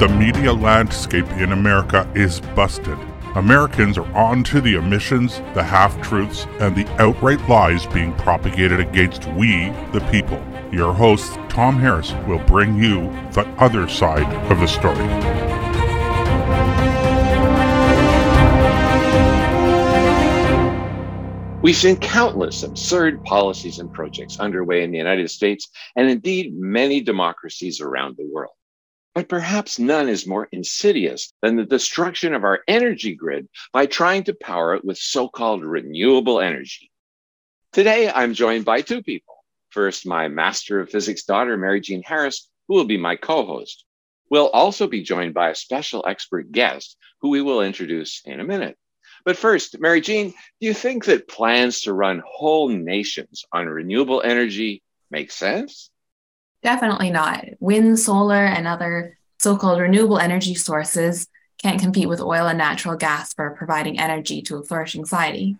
The media landscape in America is busted. Americans are on to the omissions, the half truths, and the outright lies being propagated against we, the people. Your host, Tom Harris, will bring you the other side of the story. We've seen countless absurd policies and projects underway in the United States and indeed many democracies around the world. But perhaps none is more insidious than the destruction of our energy grid by trying to power it with so called renewable energy. Today, I'm joined by two people. First, my Master of Physics daughter, Mary Jean Harris, who will be my co host. We'll also be joined by a special expert guest who we will introduce in a minute. But first, Mary Jean, do you think that plans to run whole nations on renewable energy make sense? Definitely not. Wind, solar, and other so called renewable energy sources can't compete with oil and natural gas for providing energy to a flourishing society.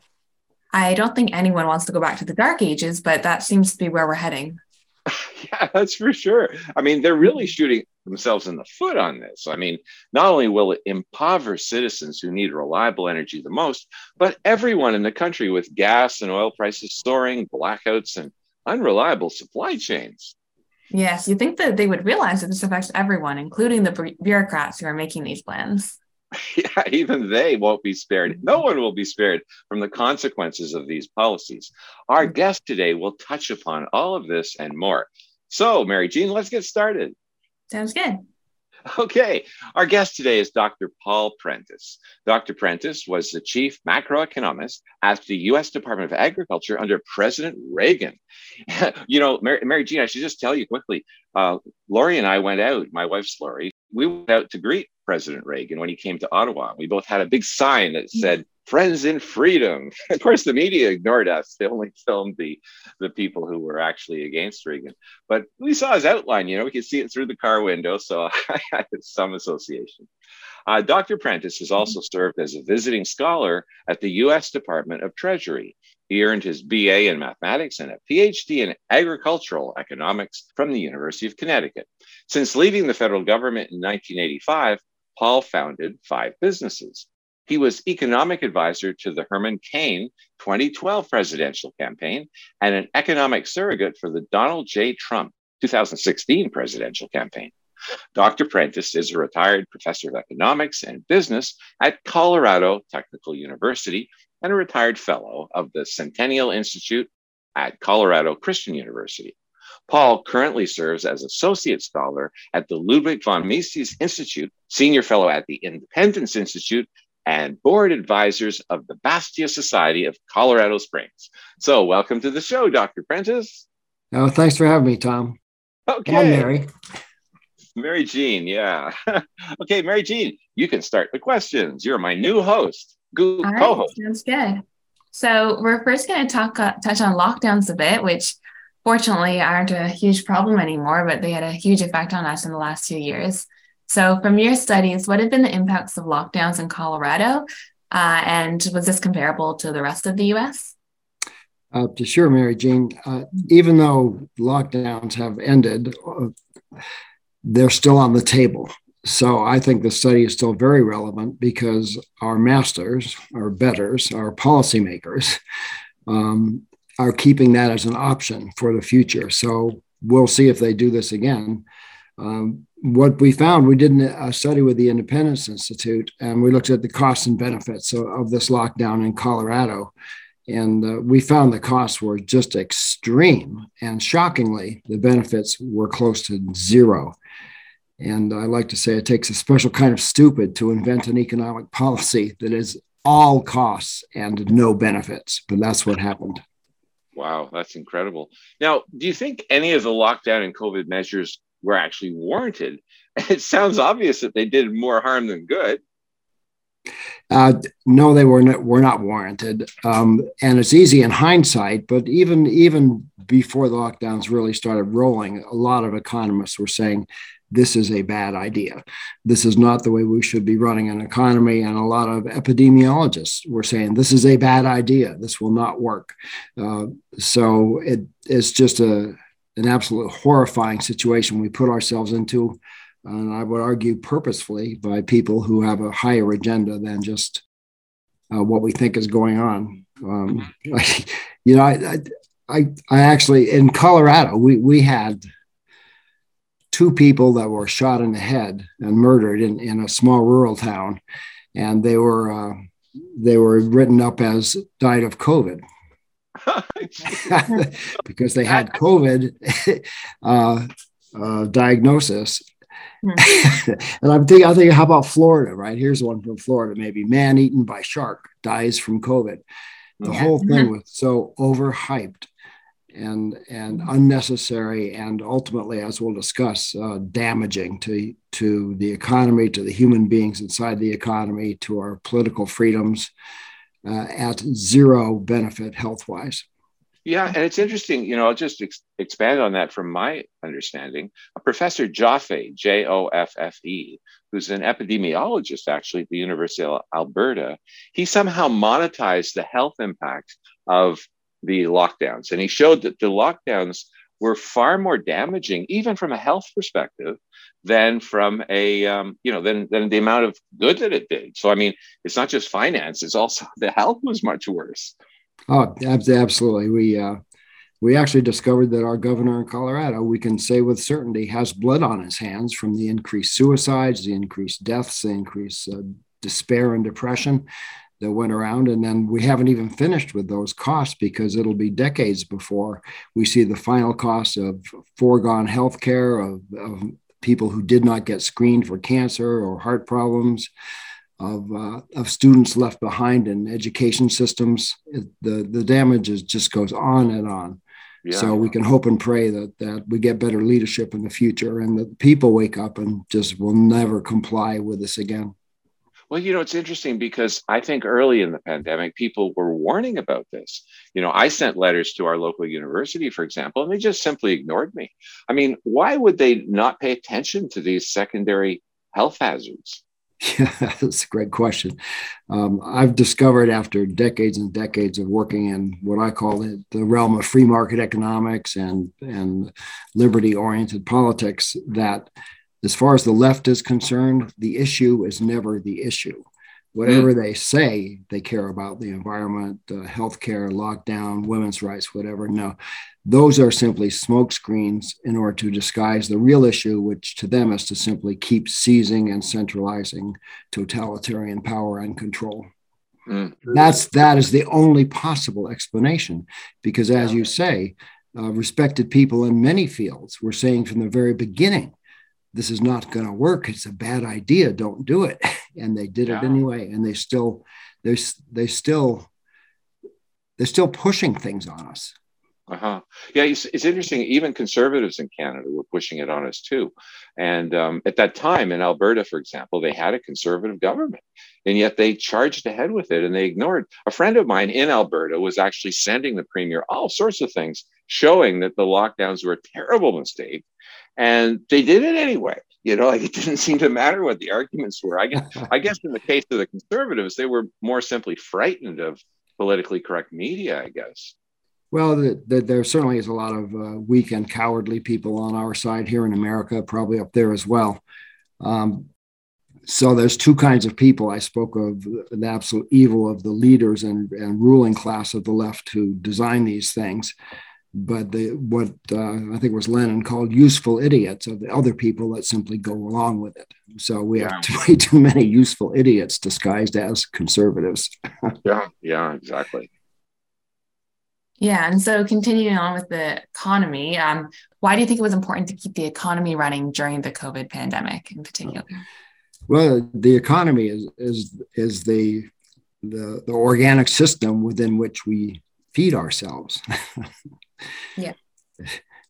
I don't think anyone wants to go back to the dark ages, but that seems to be where we're heading. Yeah, that's for sure. I mean, they're really shooting themselves in the foot on this. I mean, not only will it impoverish citizens who need reliable energy the most, but everyone in the country with gas and oil prices soaring, blackouts, and unreliable supply chains. Yes, you think that they would realize that this affects everyone, including the bureaucrats who are making these plans. Yeah, even they won't be spared. Mm-hmm. No one will be spared from the consequences of these policies. Our mm-hmm. guest today will touch upon all of this and more. So, Mary Jean, let's get started. Sounds good. Okay, our guest today is Dr. Paul Prentice. Dr. Prentice was the chief macroeconomist at the US Department of Agriculture under President Reagan. you know, Mary, Mary, Jean, I should just tell you quickly uh, Lori and I went out, my wife's Lori, we went out to greet President Reagan when he came to Ottawa. We both had a big sign that said, friends in freedom. Of course, the media ignored us. They only filmed the, the people who were actually against Reagan. But we saw his outline, you know, we could see it through the car window. So I had some association. Uh, Dr. Prentice has also served as a visiting scholar at the US Department of Treasury. He earned his BA in mathematics and a PhD in agricultural economics from the University of Connecticut. Since leaving the federal government in 1985, Paul founded five businesses. He was economic advisor to the Herman Cain 2012 presidential campaign and an economic surrogate for the Donald J. Trump 2016 presidential campaign. Dr. Prentice is a retired professor of economics and business at Colorado Technical University and a retired fellow of the Centennial Institute at Colorado Christian University. Paul currently serves as associate scholar at the Ludwig von Mises Institute, senior fellow at the Independence Institute, and board advisors of the Bastiat Society of Colorado Springs. So, welcome to the show, Dr. Prentice. Oh, thanks for having me, Tom. Okay. And Mary. Mary Jean, yeah. okay, Mary Jean, you can start the questions. You're my new host, go- All right, co-host. Sounds good. So we're first going to talk uh, touch on lockdowns a bit, which fortunately aren't a huge problem anymore, but they had a huge effect on us in the last few years. So, from your studies, what have been the impacts of lockdowns in Colorado? Uh, and was this comparable to the rest of the US? Uh, sure, Mary Jean. Uh, even though lockdowns have ended, uh, they're still on the table. So I think the study is still very relevant because our masters, our betters, our policymakers um, are keeping that as an option for the future. So we'll see if they do this again. Um, what we found, we did a study with the Independence Institute, and we looked at the costs and benefits of, of this lockdown in Colorado. And uh, we found the costs were just extreme. And shockingly, the benefits were close to zero. And I like to say it takes a special kind of stupid to invent an economic policy that is all costs and no benefits. But that's what happened. Wow, that's incredible. Now, do you think any of the lockdown and COVID measures were actually warranted? It sounds obvious that they did more harm than good. Uh, no, they were not, were not warranted, um, and it's easy in hindsight. But even even before the lockdowns really started rolling, a lot of economists were saying this is a bad idea. This is not the way we should be running an economy. And a lot of epidemiologists were saying this is a bad idea. This will not work. Uh, so it, it's just a an absolute horrifying situation we put ourselves into. and I would argue purposefully by people who have a higher agenda than just uh, what we think is going on. Um, mm-hmm. you know, I, I, I actually in Colorado we we had two people that were shot in the head and murdered in, in a small rural town, and they were uh, they were written up as died of COVID. because they had COVID uh, uh, diagnosis. And I'm thinking, I think, how about Florida, right? Here's one from Florida, maybe man eaten by shark dies from COVID. The yeah. whole thing was so overhyped and and unnecessary and ultimately as we'll discuss uh, damaging to to the economy to the human beings inside the economy to our political freedoms uh, at zero benefit health wise yeah and it's interesting you know i'll just ex- expand on that from my understanding. Professor joffe j-o-f-f-e who's an epidemiologist actually at the university of alberta he somehow monetized the health impact of the lockdowns. And he showed that the lockdowns were far more damaging, even from a health perspective, than from a um, you know than than the amount of good that it did. So I mean, it's not just finance; it's also the health was much worse. Oh, absolutely. We uh, we actually discovered that our governor in Colorado, we can say with certainty, has blood on his hands from the increased suicides, the increased deaths, the increased uh, despair and depression that went around. And then we haven't even finished with those costs because it'll be decades before we see the final cost of foregone health care, of, of people who did not get screened for cancer or heart problems. Of, uh, of students left behind in education systems, it, the the damage is, just goes on and on. Yeah. So we can hope and pray that that we get better leadership in the future, and that people wake up and just will never comply with this again. Well, you know, it's interesting because I think early in the pandemic, people were warning about this. You know, I sent letters to our local university, for example, and they just simply ignored me. I mean, why would they not pay attention to these secondary health hazards? Yeah, that's a great question. Um, I've discovered after decades and decades of working in what I call the, the realm of free market economics and, and liberty oriented politics that as far as the left is concerned, the issue is never the issue. Whatever mm. they say they care about the environment, uh, healthcare, lockdown, women's rights, whatever. No, those are simply smokescreens in order to disguise the real issue, which to them is to simply keep seizing and centralizing totalitarian power and control. Mm. That's that is the only possible explanation, because as you say, uh, respected people in many fields were saying from the very beginning this is not going to work. It's a bad idea. Don't do it. And they did yeah. it anyway. And they still, they they still, they're still pushing things on us. Uh-huh. Yeah, it's, it's interesting. Even conservatives in Canada were pushing it on us too. And um, at that time in Alberta, for example, they had a conservative government, and yet they charged ahead with it and they ignored. A friend of mine in Alberta was actually sending the premier all sorts of things showing that the lockdowns were a terrible mistake and they did it anyway. You know, like it didn't seem to matter what the arguments were. I guess, I guess in the case of the conservatives, they were more simply frightened of politically correct media. I guess. Well, the, the, there certainly is a lot of uh, weak and cowardly people on our side here in America, probably up there as well. Um, so there's two kinds of people. I spoke of the absolute evil of the leaders and, and ruling class of the left who design these things but the what uh, I think was Lenin called useful idiots of the other people that simply go along with it. So we yeah. have way too many useful idiots disguised as conservatives. yeah, yeah, exactly. Yeah, and so continuing on with the economy, um, why do you think it was important to keep the economy running during the COVID pandemic in particular? Well, the economy is is is the the, the organic system within which we feed ourselves. yeah.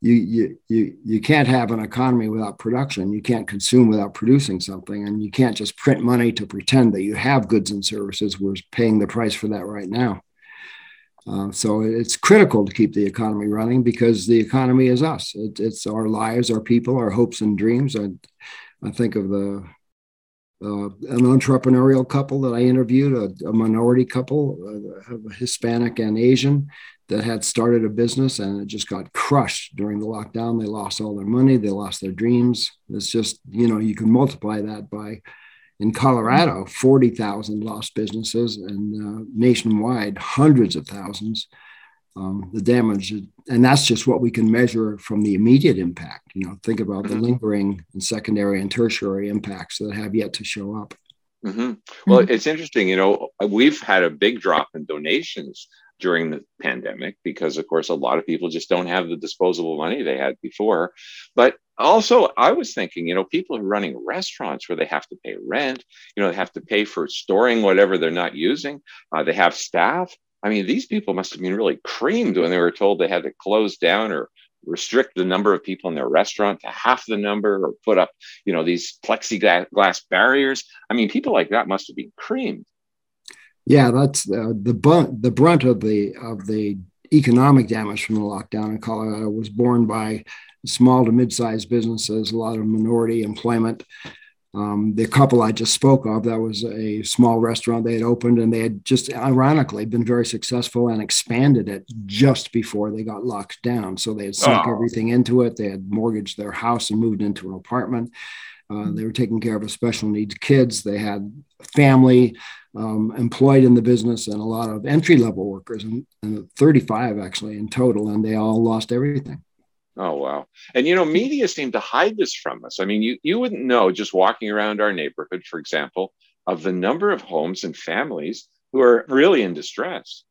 You, you you you can't have an economy without production. You can't consume without producing something, and you can't just print money to pretend that you have goods and services. We're paying the price for that right now. Uh, so it's critical to keep the economy running because the economy is us. It, it's our lives, our people, our hopes and dreams. I, I think of the uh, an entrepreneurial couple that I interviewed, a, a minority couple, uh, Hispanic and Asian, that had started a business and it just got crushed during the lockdown. They lost all their money, they lost their dreams. It's just, you know, you can multiply that by in Colorado, 40,000 lost businesses, and uh, nationwide, hundreds of thousands. Um, the damage, and that's just what we can measure from the immediate impact. You know, think about the mm-hmm. lingering and secondary and tertiary impacts that have yet to show up. Mm-hmm. Well, mm-hmm. it's interesting. You know, we've had a big drop in donations during the pandemic because of course a lot of people just don't have the disposable money they had before. But also i was thinking you know people are running restaurants where they have to pay rent you know they have to pay for storing whatever they're not using uh, they have staff. I mean these people must have been really creamed when they were told they had to close down or restrict the number of people in their restaurant to half the number or put up you know these plexiglass barriers. I mean people like that must have been creamed yeah, that's uh, the brunt. The brunt of the of the economic damage from the lockdown in Colorado was borne by small to mid-sized businesses, a lot of minority employment. Um, the couple I just spoke of, that was a small restaurant they had opened, and they had just ironically been very successful and expanded it just before they got locked down. So they had sunk oh. everything into it. They had mortgaged their house and moved into an apartment. Uh, they were taking care of a special needs kids. They had family um, employed in the business and a lot of entry level workers, and, and 35 actually in total, and they all lost everything. Oh wow! And you know, media seem to hide this from us. I mean, you you wouldn't know just walking around our neighborhood, for example, of the number of homes and families who are really in distress.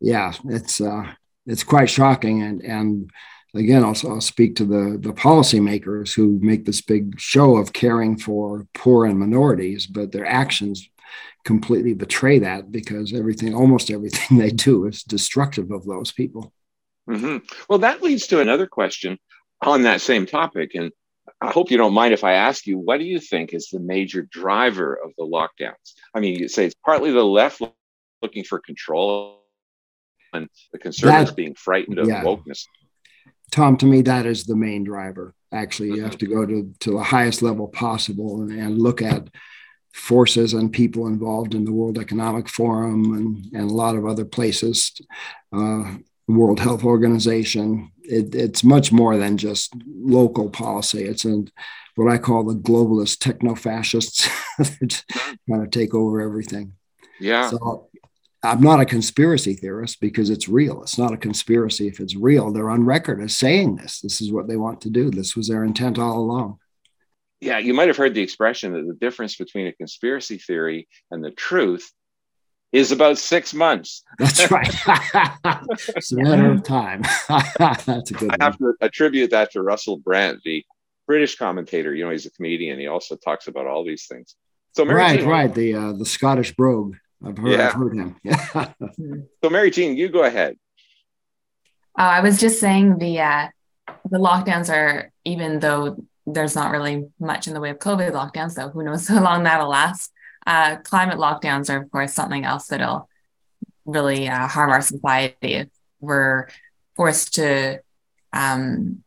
Yeah, it's uh, it's quite shocking, and and again, I'll, I'll speak to the, the policymakers who make this big show of caring for poor and minorities, but their actions completely betray that because everything, almost everything they do is destructive of those people. Mm-hmm. Well, that leads to another question on that same topic. And I hope you don't mind if I ask you, what do you think is the major driver of the lockdowns? I mean, you say it's partly the left looking for control and the conservatives that, being frightened of yeah. wokeness. Tom, to me, that is the main driver. Actually, you have to go to, to the highest level possible and, and look at forces and people involved in the World Economic Forum and, and a lot of other places, uh, World Health Organization. It, it's much more than just local policy. It's in what I call the globalist techno fascists trying to take over everything. Yeah. So I'm not a conspiracy theorist because it's real. It's not a conspiracy if it's real. They're on record as saying this. This is what they want to do. This was their intent all along. Yeah, you might have heard the expression that the difference between a conspiracy theory and the truth is about six months. That's right. it's a matter of time. That's a good. I one. have to attribute that to Russell Brand, the British commentator. You know, he's a comedian. He also talks about all these things. So, Mary right, Jean, right, the uh, the Scottish brogue. I've heard, yeah. I've heard him. Yeah. so, Mary Jean, you go ahead. Oh, I was just saying the uh, the lockdowns are even though there's not really much in the way of COVID lockdowns, so who knows how long that'll last. Uh, climate lockdowns are, of course, something else that'll really uh, harm our society if we're forced to um,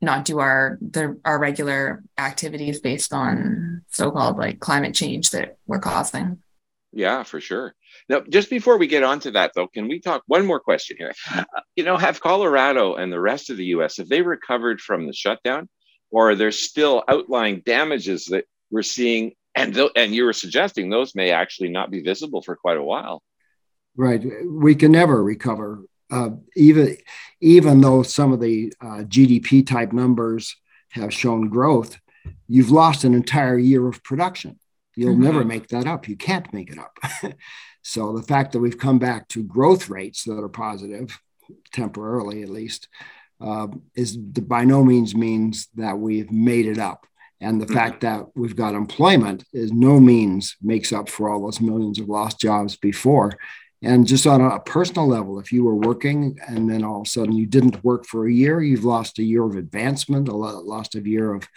not do our the, our regular activities based on so-called like climate change that we're causing. Yeah, for sure. Now, just before we get on to that, though, can we talk one more question here? Uh, you know, have Colorado and the rest of the U.S. have they recovered from the shutdown, or are there still outlying damages that we're seeing? And th- and you were suggesting those may actually not be visible for quite a while. Right. We can never recover, uh, even even though some of the uh, GDP type numbers have shown growth. You've lost an entire year of production You'll mm-hmm. never make that up. You can't make it up. so the fact that we've come back to growth rates that are positive, temporarily at least, uh, is by no means means that we've made it up. And the mm-hmm. fact that we've got employment is no means makes up for all those millions of lost jobs before. And just on a personal level, if you were working and then all of a sudden you didn't work for a year, you've lost a year of advancement, a lost a year of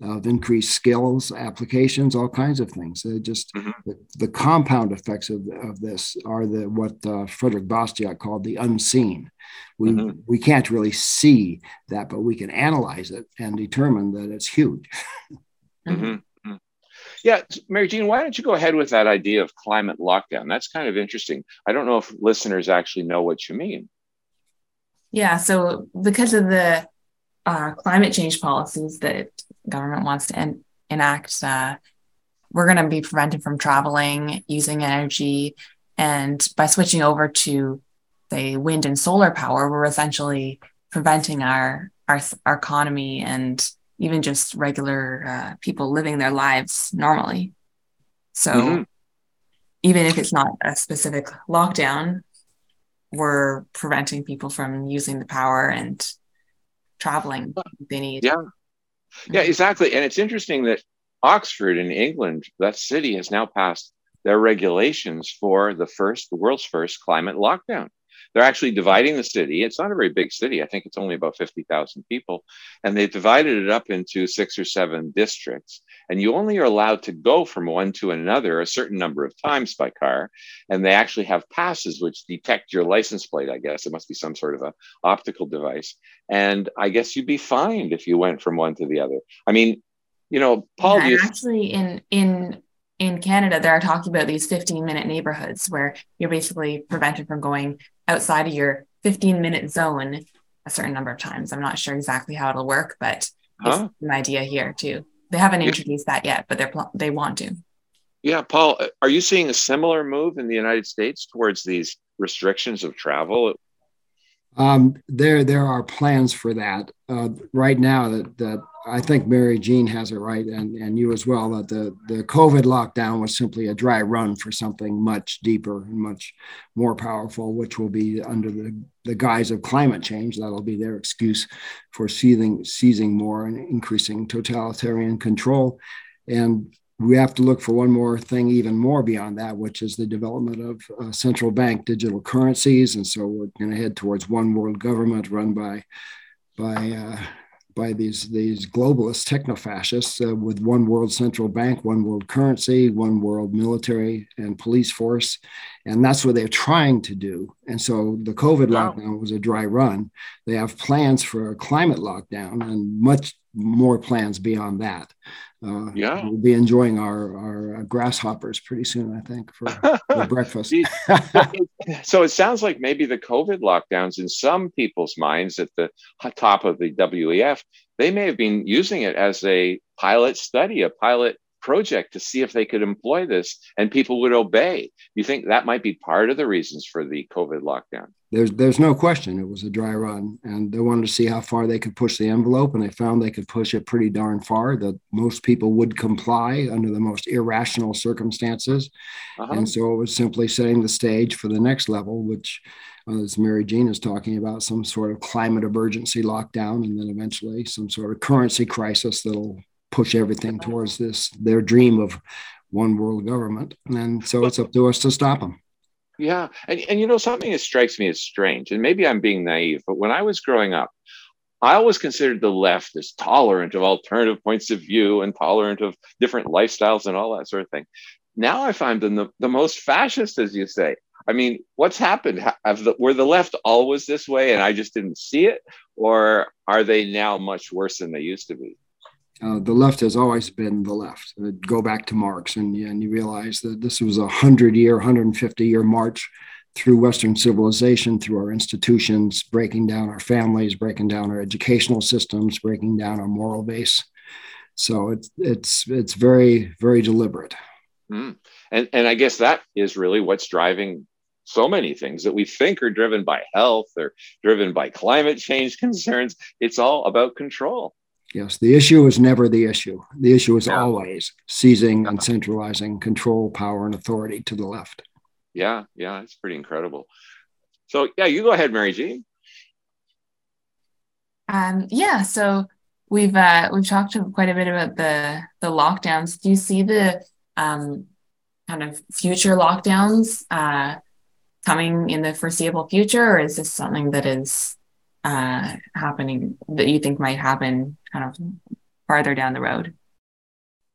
of increased skills, applications, all kinds of things. They just mm-hmm. the, the, compound effects of, of this are the what uh, Frederick Bastiat called the unseen. We mm-hmm. we can't really see that, but we can analyze it and determine that it's huge. Mm-hmm. mm-hmm. Yeah, Mary Jean, why don't you go ahead with that idea of climate lockdown? That's kind of interesting. I don't know if listeners actually know what you mean. Yeah, so because of the uh, climate change policies that government wants to en- enact, uh, we're going to be prevented from traveling, using energy, and by switching over to, say, wind and solar power, we're essentially preventing our our, our economy and even just regular uh, people living their lives normally. So mm-hmm. even if it's not a specific lockdown, we're preventing people from using the power and traveling they need. Yeah. Yeah, exactly. And it's interesting that Oxford in England, that city has now passed their regulations for the first, the world's first climate lockdown. They're actually dividing the city. It's not a very big city. I think it's only about 50,000 people. And they've divided it up into six or seven districts. And you only are allowed to go from one to another a certain number of times by car. And they actually have passes which detect your license plate, I guess. It must be some sort of a optical device. And I guess you'd be fined if you went from one to the other. I mean, you know, Paul, yeah, you... actually in in in Canada, they're talking about these 15 minute neighborhoods where you're basically prevented from going outside of your 15 minute zone a certain number of times. I'm not sure exactly how it'll work, but huh? it's an idea here too. They haven't introduced that yet, but they're pl- they want to. Yeah, Paul, are you seeing a similar move in the United States towards these restrictions of travel? Um, there, there are plans for that uh, right now. That, that I think Mary Jean has it right, and, and you as well. That the the COVID lockdown was simply a dry run for something much deeper and much more powerful, which will be under the, the guise of climate change. That'll be their excuse for seizing seizing more and increasing totalitarian control. And we have to look for one more thing, even more beyond that, which is the development of uh, central bank digital currencies. And so we're going to head towards one world government run by by uh, by these these globalist techno fascists uh, with one world central bank, one world currency, one world military and police force, and that's what they're trying to do. And so the COVID wow. lockdown was a dry run. They have plans for a climate lockdown and much more plans beyond that. Uh, yeah, we'll be enjoying our our uh, grasshoppers pretty soon, I think, for, for breakfast. so it sounds like maybe the COVID lockdowns, in some people's minds, at the top of the WEF, they may have been using it as a pilot study, a pilot project to see if they could employ this and people would obey. You think that might be part of the reasons for the COVID lockdown? There's there's no question it was a dry run, and they wanted to see how far they could push the envelope, and they found they could push it pretty darn far. That most people would comply under the most irrational circumstances, uh-huh. and so it was simply setting the stage for the next level, which uh, as Mary Jean is talking about, some sort of climate emergency lockdown, and then eventually some sort of currency crisis that'll push everything towards this their dream of one world government. And so it's up to us to stop them. Yeah. And, and you know, something that strikes me as strange, and maybe I'm being naive, but when I was growing up, I always considered the left as tolerant of alternative points of view and tolerant of different lifestyles and all that sort of thing. Now I find them the, the most fascist, as you say. I mean, what's happened? Have the, were the left always this way and I just didn't see it? Or are they now much worse than they used to be? Uh, the left has always been the left. Uh, go back to Marx, and, and you realize that this was a 100 year, 150 year march through Western civilization, through our institutions, breaking down our families, breaking down our educational systems, breaking down our moral base. So it's it's it's very very deliberate. Mm. And and I guess that is really what's driving so many things that we think are driven by health or driven by climate change concerns. It's all about control. Yes, the issue is never the issue. The issue is yeah. always seizing and centralizing control, power, and authority to the left. Yeah, yeah, it's pretty incredible. So, yeah, you go ahead, Mary Jean. Um, yeah, so we've uh, we've talked quite a bit about the the lockdowns. Do you see the um, kind of future lockdowns uh, coming in the foreseeable future, or is this something that is uh, happening that you think might happen kind of farther down the road?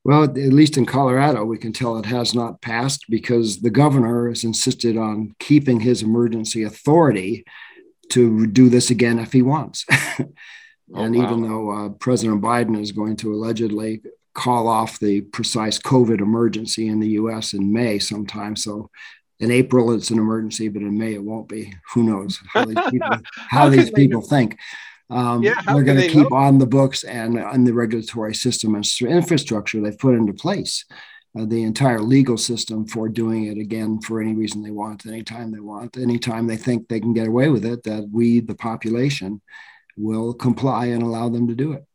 Well, at least in Colorado, we can tell it has not passed because the governor has insisted on keeping his emergency authority to do this again if he wants. and oh, wow. even though uh, President Biden is going to allegedly call off the precise COVID emergency in the US in May sometime. So in April it's an emergency, but in May it won't be. Who knows how these people, how how these people think. Um, yeah, they're going to keep know? on the books and on the regulatory system and infrastructure they've put into place. Uh, the entire legal system for doing it again for any reason they want, anytime they want, anytime they think they can get away with it, that we, the population, will comply and allow them to do it.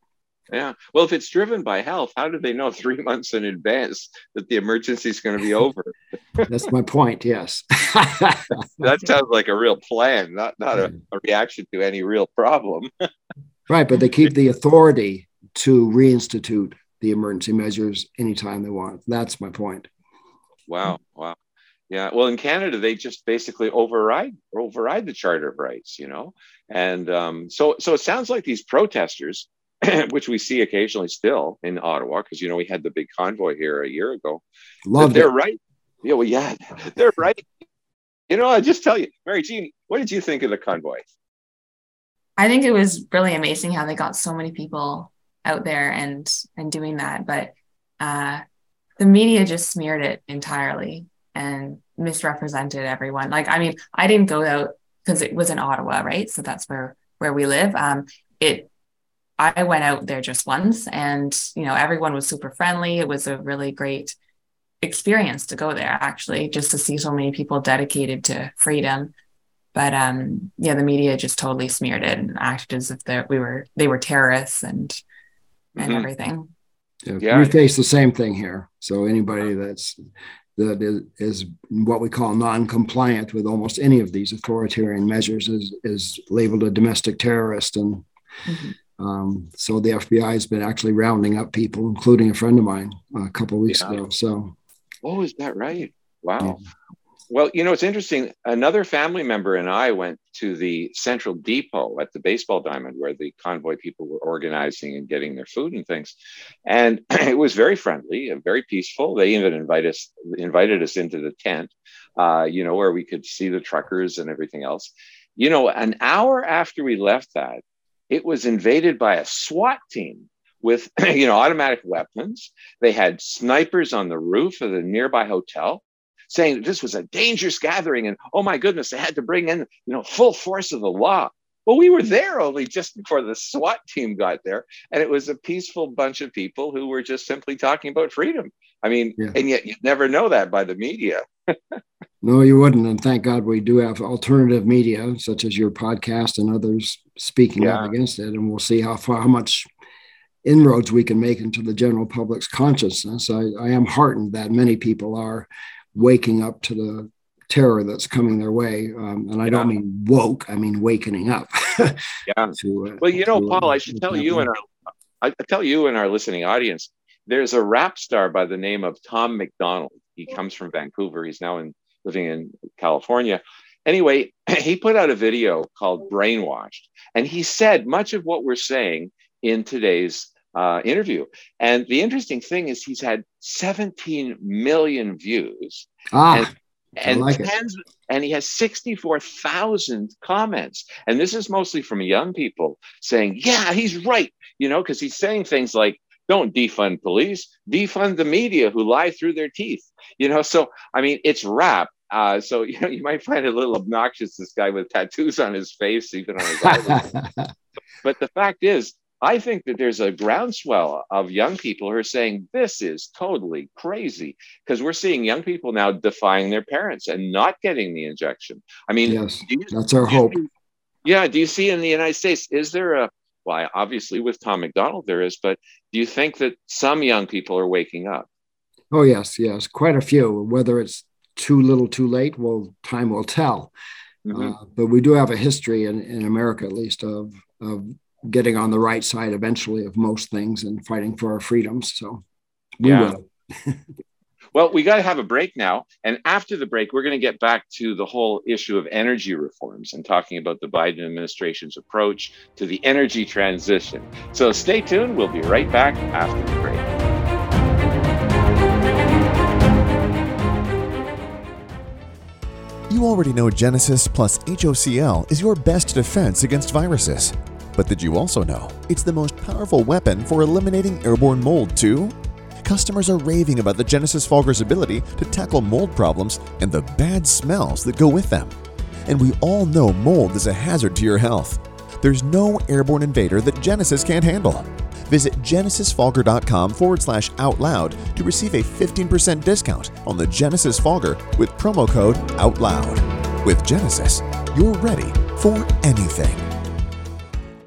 Yeah. Well, if it's driven by health, how do they know three months in advance that the emergency is going to be over? That's my point. Yes. that sounds like a real plan, not not a, a reaction to any real problem. right, but they keep the authority to reinstitute the emergency measures anytime they want. That's my point. Wow. Wow. Yeah. Well, in Canada, they just basically override override the Charter of Rights, you know, and um, so so it sounds like these protesters which we see occasionally still in Ottawa, because you know we had the big convoy here a year ago. Love they're it. right. Yeah, well, yeah, they're right. You know, I just tell you, Mary Jean, what did you think of the convoy? I think it was really amazing how they got so many people out there and and doing that, but uh, the media just smeared it entirely and misrepresented everyone. Like, I mean, I didn't go out because it was in Ottawa, right? So that's where where we live. Um, it I went out there just once and, you know, everyone was super friendly. It was a really great experience to go there, actually, just to see so many people dedicated to freedom. But um, yeah, the media just totally smeared it and acted as if we were they were terrorists and and mm-hmm. everything. Yeah, yeah, we face the same thing here. So anybody that's that is, is what we call non-compliant with almost any of these authoritarian measures is is labeled a domestic terrorist and mm-hmm. Um, so the FBI has been actually rounding up people, including a friend of mine a couple weeks yeah. ago. So, oh, is that right? Wow. Yeah. Well, you know, it's interesting. Another family member and I went to the Central Depot at the baseball diamond where the convoy people were organizing and getting their food and things. And it was very friendly and very peaceful. They even invited us, invited us into the tent, uh, you know, where we could see the truckers and everything else. You know, an hour after we left that, it was invaded by a SWAT team with you know automatic weapons. They had snipers on the roof of the nearby hotel saying this was a dangerous gathering and oh my goodness, they had to bring in you know full force of the law. Well, we were there only just before the SWAT team got there, and it was a peaceful bunch of people who were just simply talking about freedom. I mean, yeah. and yet you never know that by the media. No, you wouldn't. And thank God we do have alternative media, such as your podcast and others speaking yeah. out against it. And we'll see how far, how much inroads we can make into the general public's consciousness. I, I am heartened that many people are waking up to the terror that's coming their way. Um, and I yeah. don't mean woke, I mean wakening up. yeah. To, uh, well, you know, Paul, uh, I should tell you and our, I tell you and our listening audience, there's a rap star by the name of Tom MacDonald. He comes from Vancouver. He's now in living in California. Anyway, he put out a video called Brainwashed, and he said much of what we're saying in today's uh, interview. And the interesting thing is, he's had 17 million views. Ah. And, and like tens, and he has 64,000 comments. And this is mostly from young people saying, Yeah, he's right. You know, because he's saying things like, don't defund police. Defund the media who lie through their teeth you know? So i mean it's rap. Uh, so you know you might find it a little obnoxious this guy with tattoos on his face even on his eyelids. But the fact is i think that there's a groundswell of young people who are saying this is totally crazy because we're seeing young people now defying their parents and not getting the injection. I mean yes, you, that's our hope. yeah do you see in the united states is there a well, obviously with Tom MacDonald there is, but do you think that some young people are waking up? Oh yes, yes, quite a few. Whether it's too little, too late, well, time will tell. Mm-hmm. Uh, but we do have a history in, in America, at least, of of getting on the right side eventually of most things and fighting for our freedoms. So we yeah. will. Well, we got to have a break now. And after the break, we're going to get back to the whole issue of energy reforms and talking about the Biden administration's approach to the energy transition. So stay tuned. We'll be right back after the break. You already know Genesis plus HOCl is your best defense against viruses. But did you also know it's the most powerful weapon for eliminating airborne mold, too? Customers are raving about the Genesis Fogger's ability to tackle mold problems and the bad smells that go with them. And we all know mold is a hazard to your health. There's no airborne invader that Genesis can't handle. Visit genesisfogger.com forward slash out loud to receive a 15% discount on the Genesis Fogger with promo code OUTLOUD. With Genesis, you're ready for anything.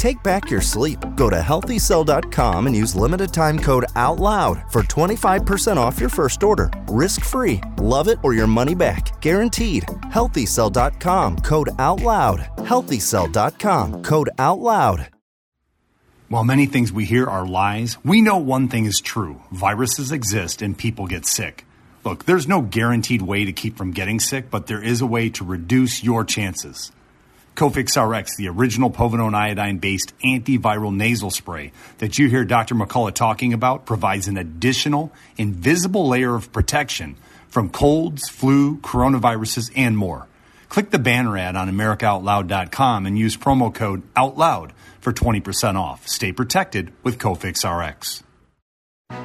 Take back your sleep. Go to healthycell.com and use limited time code OUTLOUD for 25% off your first order. Risk free. Love it or your money back. Guaranteed. Healthycell.com code OUTLOUD. Healthycell.com code OUTLOUD. While many things we hear are lies, we know one thing is true viruses exist and people get sick. Look, there's no guaranteed way to keep from getting sick, but there is a way to reduce your chances. Cofix RX, the original povidone iodine based antiviral nasal spray that you hear Dr. McCullough talking about, provides an additional invisible layer of protection from colds, flu, coronaviruses, and more. Click the banner ad on AmericaOutloud.com and use promo code OUTLOUD for 20% off. Stay protected with Cofix RX.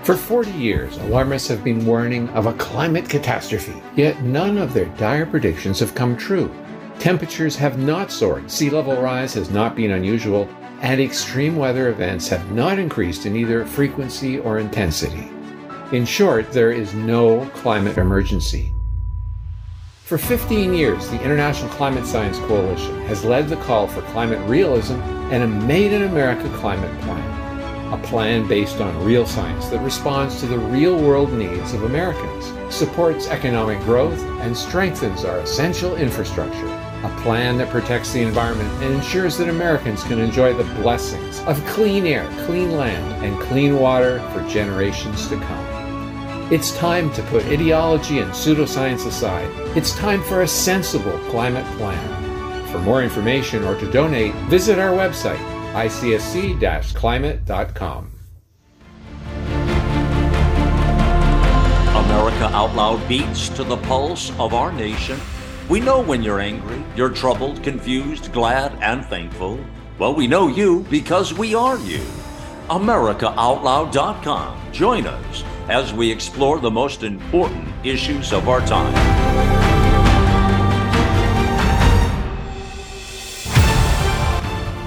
For 40 years, alarmists have been warning of a climate catastrophe, yet none of their dire predictions have come true. Temperatures have not soared, sea level rise has not been unusual, and extreme weather events have not increased in either frequency or intensity. In short, there is no climate emergency. For 15 years, the International Climate Science Coalition has led the call for climate realism and a Made in America climate plan. A plan based on real science that responds to the real world needs of Americans, supports economic growth, and strengthens our essential infrastructure. A plan that protects the environment and ensures that Americans can enjoy the blessings of clean air, clean land, and clean water for generations to come. It's time to put ideology and pseudoscience aside. It's time for a sensible climate plan. For more information or to donate, visit our website, icsc climate.com. America Out Loud beats to the pulse of our nation. We know when you're angry, you're troubled, confused, glad, and thankful. Well, we know you because we are you. AmericaOutloud.com. Join us as we explore the most important issues of our time.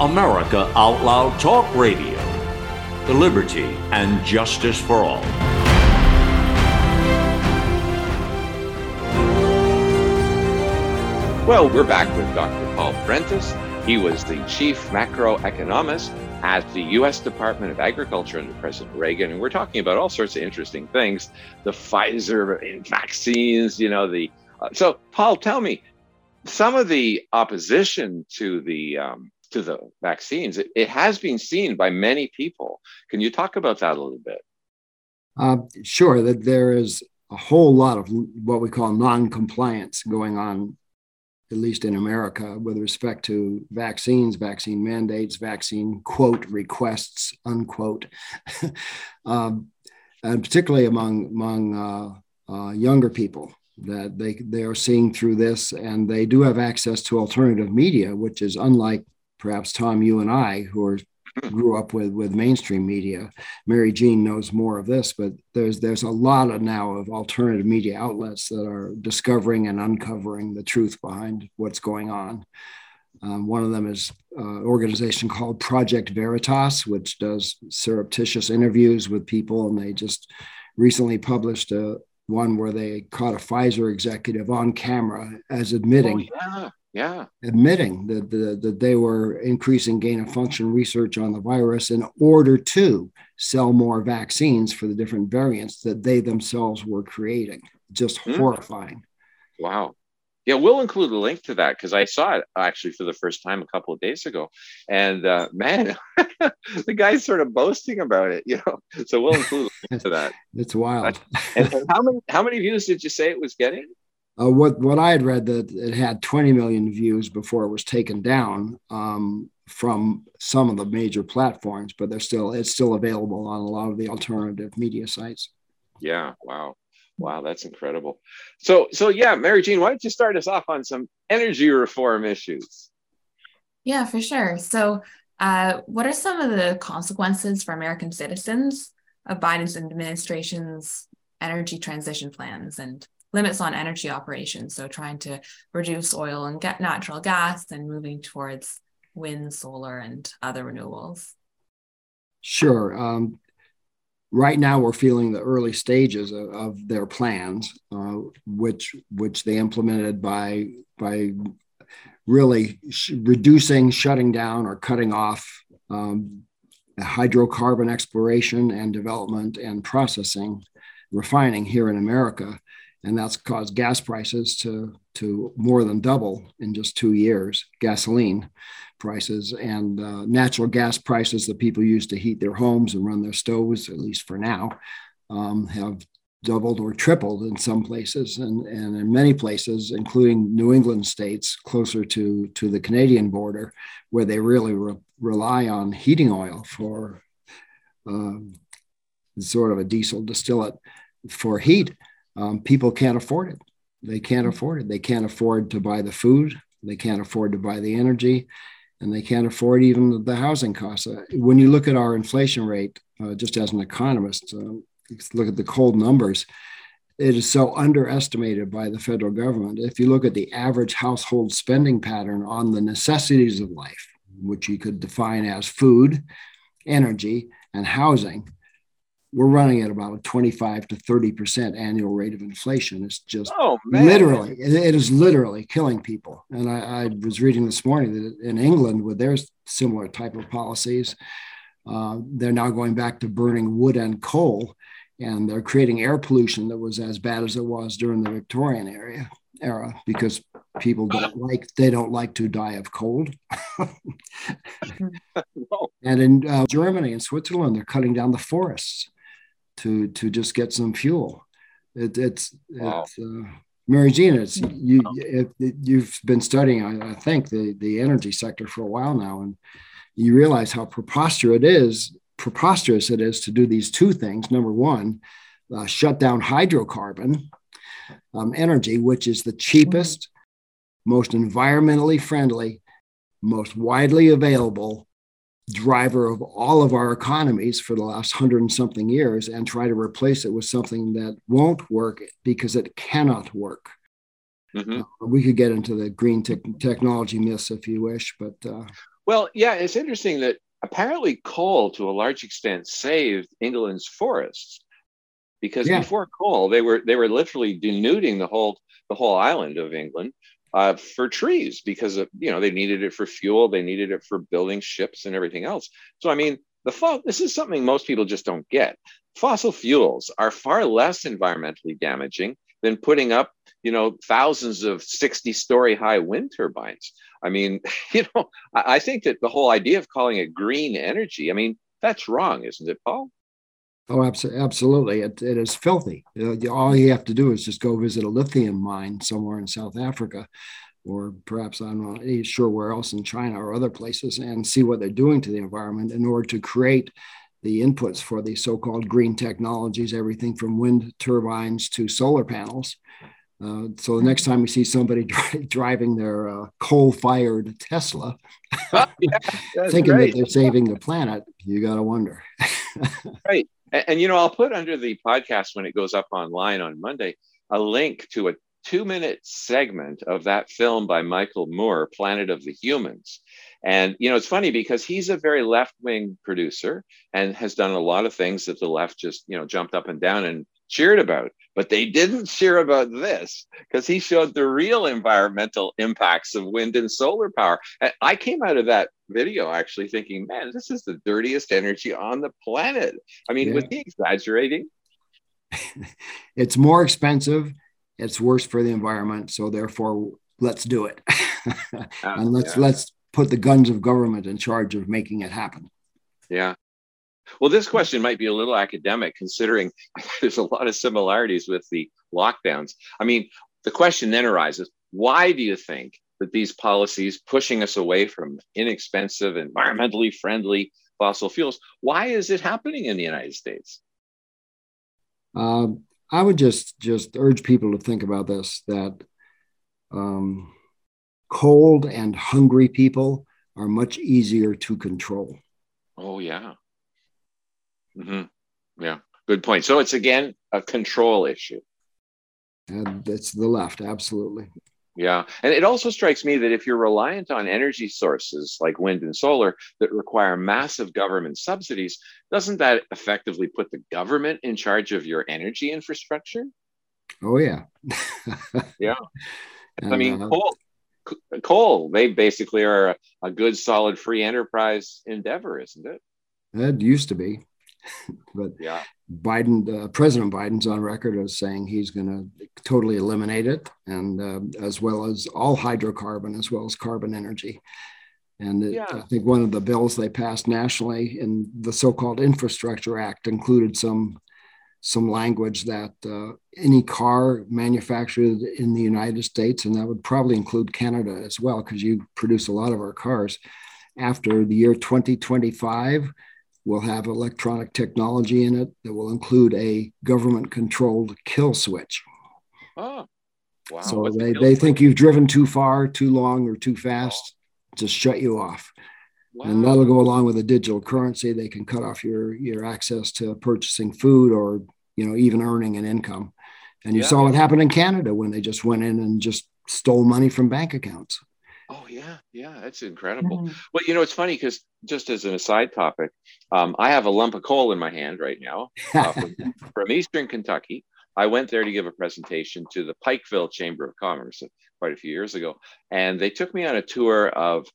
America Out Loud Talk Radio. The liberty and justice for all. Well, we're back with Dr. Paul Prentice. He was the chief macroeconomist at the U.S. Department of Agriculture under President Reagan, and we're talking about all sorts of interesting things, the Pfizer vaccines, you know, the. Uh, so, Paul, tell me, some of the opposition to the um, to the vaccines, it, it, has been seen by many people. Can you talk about that a little bit? Uh, sure. That there is a whole lot of what we call non-compliance going on at least in America, with respect to vaccines, vaccine mandates, vaccine quote requests, unquote, um, and particularly among among uh, uh, younger people that they they are seeing through this, and they do have access to alternative media, which is unlike perhaps Tom, you and I, who are grew up with with mainstream media. Mary Jean knows more of this, but there's there's a lot of now of alternative media outlets that are discovering and uncovering the truth behind what's going on. Um, one of them is an organization called Project Veritas, which does surreptitious interviews with people, and they just recently published a one where they caught a Pfizer executive on camera as admitting oh, yeah. Yeah. Admitting that, that, that they were increasing gain of function research on the virus in order to sell more vaccines for the different variants that they themselves were creating. Just mm. horrifying. Wow. Yeah, we'll include a link to that because I saw it actually for the first time a couple of days ago, and uh, man, the guy's sort of boasting about it, you know. So we'll include a link to that. It's wild. and, and how many how many views did you say it was getting? Uh, what what I had read that it had 20 million views before it was taken down um, from some of the major platforms, but they're still it's still available on a lot of the alternative media sites. Yeah, wow. Wow, that's incredible. So, so yeah, Mary Jean, why don't you start us off on some energy reform issues? Yeah, for sure. So, uh, what are some of the consequences for American citizens of Biden's administration's energy transition plans and limits on energy operations? So, trying to reduce oil and get natural gas and moving towards wind, solar, and other renewables. Sure. Um, right now we're feeling the early stages of, of their plans, uh, which which they implemented by by really sh- reducing, shutting down, or cutting off um, hydrocarbon exploration and development and processing, refining here in America, and that's caused gas prices to to more than double in just two years. Gasoline prices and uh, natural gas prices that people use to heat their homes and run their stoves, at least for now, um, have doubled or tripled in some places and, and in many places, including New England states closer to, to the Canadian border, where they really re- rely on heating oil for um, sort of a diesel distillate for heat. Um, people can't afford it. They can't afford it. They can't afford to buy the food. They can't afford to buy the energy and they can't afford even the housing costs. Uh, when you look at our inflation rate, uh, just as an economist, uh, look at the cold numbers, it is so underestimated by the federal government. If you look at the average household spending pattern on the necessities of life, which you could define as food, energy, and housing, we're running at about a 25 to 30 percent annual rate of inflation. It's just oh, literally, it, it is literally killing people. And I, I, was reading this morning that in England, with their similar type of policies, uh, they're now going back to burning wood and coal, and they're creating air pollution that was as bad as it was during the Victorian era era because people don't like they don't like to die of cold. and in uh, Germany and Switzerland, they're cutting down the forests to to just get some fuel. It, it's wow. it's uh, Mary Jean. It's you. It, it, you've been studying, I, I, think, the the energy sector for a while now, and you realize how preposterous it is. Preposterous it is to do these two things. Number one, uh, shut down hydrocarbon um, energy, which is the cheapest, most environmentally friendly, most widely available driver of all of our economies for the last hundred and something years and try to replace it with something that won't work because it cannot work. Mm-hmm. Uh, we could get into the green te- technology myths if you wish, but uh, well, yeah, it's interesting that apparently coal, to a large extent, saved England's forests because yeah. before coal, they were they were literally denuding the whole the whole island of England uh, for trees because of, you know they needed it for fuel, they needed it for building ships and everything else. So I mean, the fo- this is something most people just don't get. Fossil fuels are far less environmentally damaging than putting up you know thousands of 60 story high wind turbines i mean you know i think that the whole idea of calling it green energy i mean that's wrong isn't it paul Oh, absolutely. It, it is filthy. All you have to do is just go visit a lithium mine somewhere in South Africa, or perhaps I'm not sure where else in China or other places, and see what they're doing to the environment in order to create the inputs for the so called green technologies, everything from wind turbines to solar panels. Uh, so the next time you see somebody dri- driving their uh, coal-fired Tesla, yeah, thinking that they're saving the planet, you got to wonder. right, and, and, you know, I'll put under the podcast when it goes up online on Monday a link to a two minute segment of that film by Michael Moore, Planet of the Humans. And, you know, it's funny because he's a very left wing producer and has done a lot of things that the left just, you know, jumped up and down and cheered about. But they didn't cheer about this because he showed the real environmental impacts of wind and solar power. And I came out of that video actually thinking, man, this is the dirtiest energy on the planet. I mean, yeah. was he exaggerating? it's more expensive. It's worse for the environment. So therefore, let's do it. and let's yeah. let's put the guns of government in charge of making it happen. Yeah. Well, this question might be a little academic considering there's a lot of similarities with the lockdowns. I mean, the question then arises why do you think that these policies pushing us away from inexpensive, environmentally friendly fossil fuels, why is it happening in the United States? Uh, I would just just urge people to think about this that um, cold and hungry people are much easier to control. Oh yeah. Mm-hmm. Yeah, good point. So it's again a control issue. And that's the left, absolutely. Yeah. And it also strikes me that if you're reliant on energy sources like wind and solar that require massive government subsidies, doesn't that effectively put the government in charge of your energy infrastructure? Oh, yeah. yeah. I mean, uh, coal, coal, they basically are a, a good, solid, free enterprise endeavor, isn't it? It used to be. but yeah. Biden, uh, President Biden's on record as saying he's going to totally eliminate it, and uh, as well as all hydrocarbon, as well as carbon energy. And it, yeah. I think one of the bills they passed nationally in the so-called Infrastructure Act included some some language that uh, any car manufactured in the United States, and that would probably include Canada as well, because you produce a lot of our cars. After the year 2025, will have electronic technology in it that will include a government controlled kill switch. Oh, wow. So What's they, the they think you've driven too far, too long, or too fast, oh. just shut you off. Wow. And that'll go along with a digital currency. They can cut off your, your access to purchasing food or, you know, even earning an income. And you yeah. saw what happened in Canada when they just went in and just stole money from bank accounts. Oh yeah, yeah, that's incredible. Mm-hmm. Well, you know, it's funny because just as an aside topic, um, I have a lump of coal in my hand right now uh, from, from, Eastern Kentucky. I went there to give a presentation to the Pikeville Chamber of Commerce quite a few years ago, and they took me on a tour of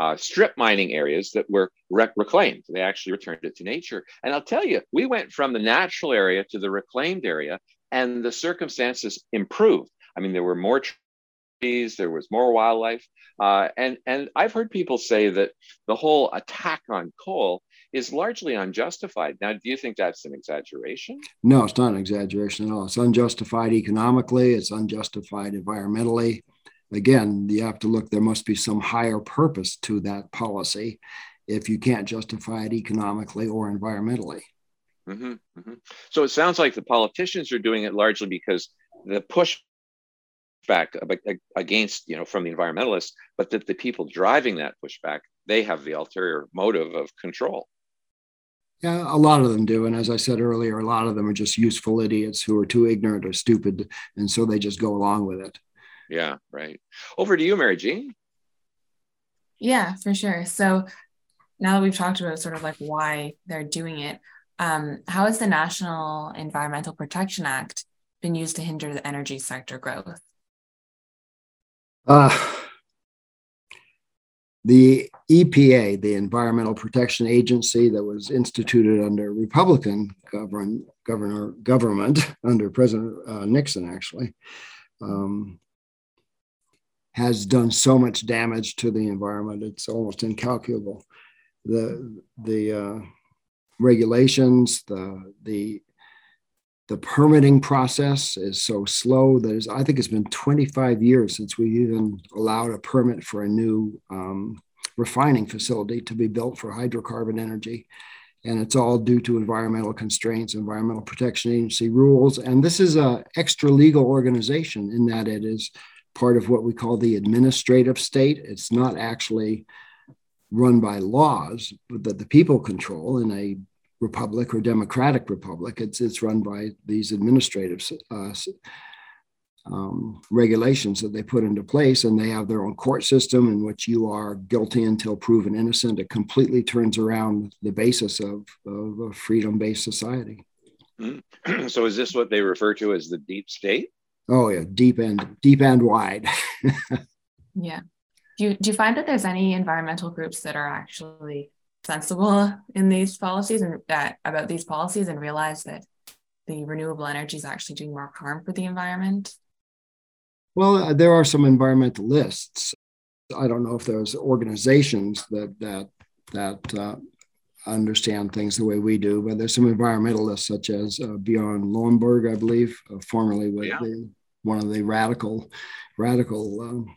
uh, strip mining areas that were rec- reclaimed. They actually returned it to nature. And I'll tell you, we went from the natural area to the reclaimed area, and the circumstances improved. I mean, there were more there was more wildlife. Uh, and, and I've heard people say that the whole attack on coal is largely unjustified. Now, do you think that's an exaggeration? No, it's not an exaggeration at all. It's unjustified economically, it's unjustified environmentally. Again, you have to look, there must be some higher purpose to that policy if you can't justify it economically or environmentally. Mm-hmm, mm-hmm. So it sounds like the politicians are doing it largely because the push pushback against, you know, from the environmentalists, but that the people driving that pushback, they have the ulterior motive of control. Yeah, a lot of them do. And as I said earlier, a lot of them are just useful idiots who are too ignorant or stupid. And so they just go along with it. Yeah, right. Over to you, Mary Jean. Yeah, for sure. So now that we've talked about sort of like why they're doing it, um, how has the National Environmental Protection Act been used to hinder the energy sector growth? Uh, the EPA, the Environmental Protection Agency that was instituted under Republican govern, governor government under President uh, Nixon, actually, um, has done so much damage to the environment. It's almost incalculable. The the uh, regulations, the the the permitting process is so slow that I think it's been 25 years since we even allowed a permit for a new um, refining facility to be built for hydrocarbon energy. And it's all due to environmental constraints, Environmental Protection Agency rules. And this is an extra legal organization in that it is part of what we call the administrative state. It's not actually run by laws but that the people control in a republic or democratic republic. It's it's run by these administrative uh, um, regulations that they put into place, and they have their own court system in which you are guilty until proven innocent. It completely turns around the basis of, of a freedom-based society. Mm-hmm. so is this what they refer to as the deep state? Oh yeah, deep and deep and wide. yeah. Do you, do you find that there's any environmental groups that are actually sensible in these policies and that about these policies and realize that the renewable energy is actually doing more harm for the environment? Well, uh, there are some environmentalists. I don't know if there's organizations that that that uh, understand things the way we do, but there's some environmentalists such as uh, Bjorn Lomborg, I believe, uh, formerly with yeah. the, one of the radical radical um,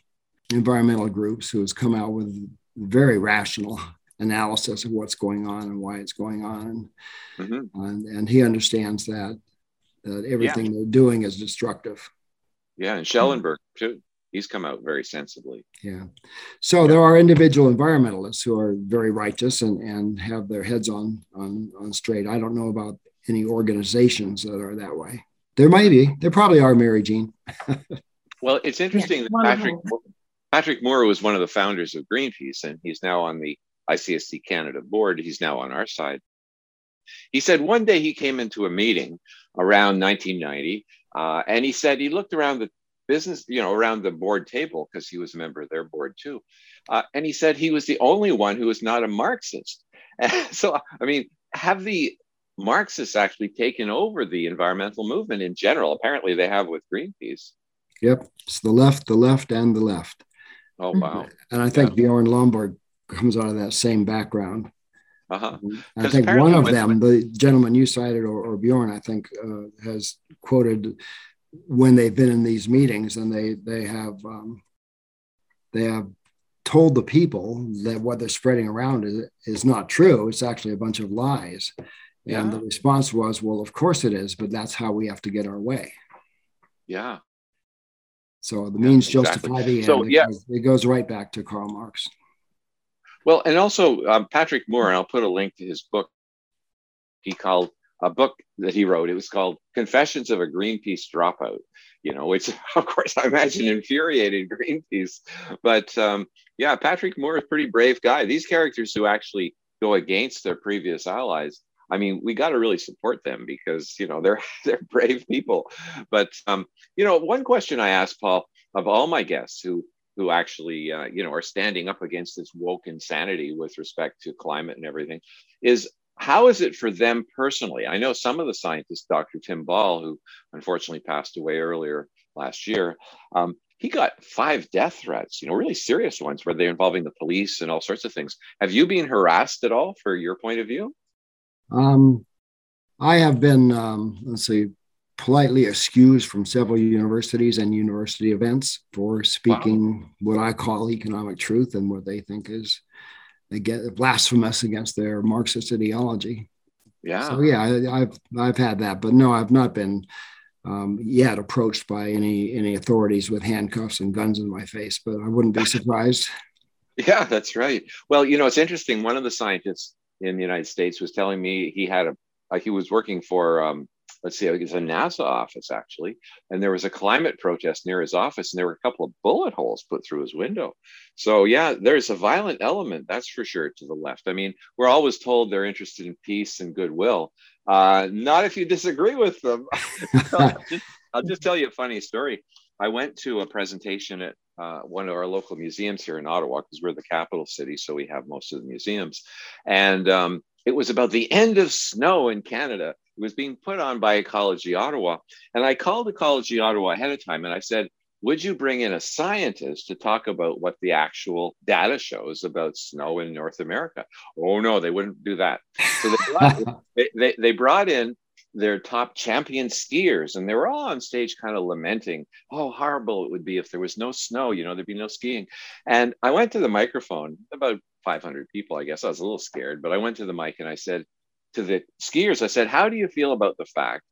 environmental groups, who has come out with very rational analysis of what's going on and why it's going on, mm-hmm. and, and he understands that that everything yeah. they're doing is destructive. Yeah, and Shellenberger too. He's come out very sensibly. Yeah. So yeah. there are individual environmentalists who are very righteous and, and have their heads on, on on straight. I don't know about any organizations that are that way. There might be. There probably are, Mary Jean. well, it's interesting yeah. that Patrick Patrick Moore was one of the founders of Greenpeace, and he's now on the ICSC Canada board. He's now on our side. He said one day he came into a meeting around 1990, uh, and he said he looked around the business, you know, around the board table because he was a member of their board too. Uh, and he said he was the only one who was not a Marxist. so, I mean, have the Marxists actually taken over the environmental movement in general? Apparently, they have with Greenpeace. Yep, it's the left, the left, and the left. Oh wow! And I think yeah. Bjorn Lomborg comes out of that same background. Uh-huh. I think one of them, the gentleman you cited, or, or Bjorn, I think, uh, has quoted when they've been in these meetings and they they have um, they have told the people that what they're spreading around is, is not true. It's actually a bunch of lies. Yeah. And the response was, well, of course it is, but that's how we have to get our way. Yeah. So the means yeah, exactly. justify the end. So, yeah. It goes, it goes right back to Karl Marx. Well, and also um, Patrick Moore, and I'll put a link to his book he called a book that he wrote. It was called Confessions of a Greenpeace Dropout, you know, which of course I imagine infuriated Greenpeace. But um, yeah, Patrick Moore is a pretty brave guy. These characters who actually go against their previous allies. I mean, we got to really support them because you know they're they're brave people. But um, you know, one question I asked Paul of all my guests who who actually uh, you know are standing up against this woke insanity with respect to climate and everything is how is it for them personally? I know some of the scientists, Dr. Tim Ball, who unfortunately passed away earlier last year, um, he got five death threats, you know, really serious ones where they're involving the police and all sorts of things. Have you been harassed at all for your point of view? Um, I have been, um, let's see, politely excused from several universities and university events for speaking wow. what I call economic truth and what they think is get blasphemous against their Marxist ideology. Yeah. So yeah, I, have I've had that, but no, I've not been um, yet approached by any any authorities with handcuffs and guns in my face, but I wouldn't be surprised. yeah, that's right. Well, you know, it's interesting. One of the scientists in the United States was telling me he had a uh, he was working for um, let's see, it was a NASA office actually, and there was a climate protest near his office, and there were a couple of bullet holes put through his window. So yeah, there's a violent element, that's for sure, to the left. I mean, we're always told they're interested in peace and goodwill. Uh, not if you disagree with them. I'll, just, I'll just tell you a funny story. I went to a presentation at uh, one of our local museums here in Ottawa because we're the capital city, so we have most of the museums. And um, it was about the end of snow in Canada. It was being put on by Ecology Ottawa. And I called Ecology Ottawa ahead of time and I said, would you bring in a scientist to talk about what the actual data shows about snow in North America? Oh, no, they wouldn't do that. So they brought, they, they, they brought in their top champion skiers and they were all on stage kind of lamenting oh horrible it would be if there was no snow you know there'd be no skiing and i went to the microphone about 500 people i guess i was a little scared but i went to the mic and i said to the skiers, I said, How do you feel about the fact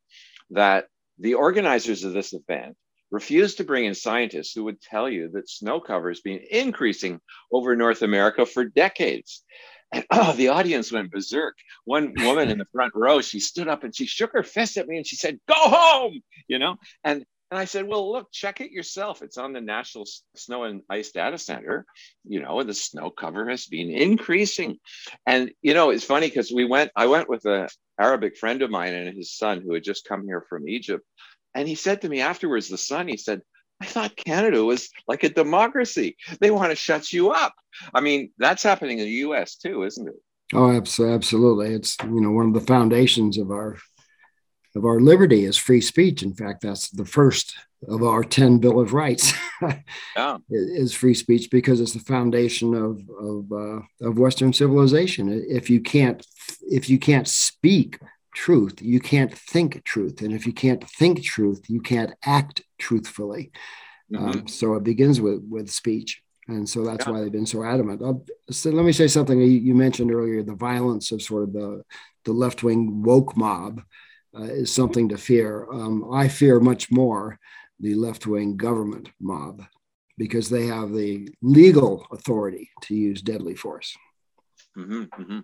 that the organizers of this event refused to bring in scientists who would tell you that snow cover has been increasing over North America for decades? And oh, the audience went berserk. One woman in the front row, she stood up and she shook her fist at me and she said, Go home, you know? And And I said, well, look, check it yourself. It's on the National Snow and Ice Data Center. You know, and the snow cover has been increasing. And, you know, it's funny because we went, I went with a Arabic friend of mine and his son who had just come here from Egypt. And he said to me afterwards, the son, he said, I thought Canada was like a democracy. They want to shut you up. I mean, that's happening in the US too, isn't it? Oh, absolutely. It's, you know, one of the foundations of our of our liberty is free speech. In fact, that's the first of our 10 Bill of Rights yeah. is free speech because it's the foundation of, of, uh, of Western civilization. If you can't, if you can't speak truth, you can't think truth. And if you can't think truth, you can't act truthfully. Mm-hmm. Um, so it begins with, with speech. And so that's yeah. why they've been so adamant. Uh, so let me say something you, you mentioned earlier, the violence of sort of the, the left-wing woke mob uh, is something to fear. Um, I fear much more the left wing government mob because they have the legal authority to use deadly force. Mm-hmm, mm-hmm.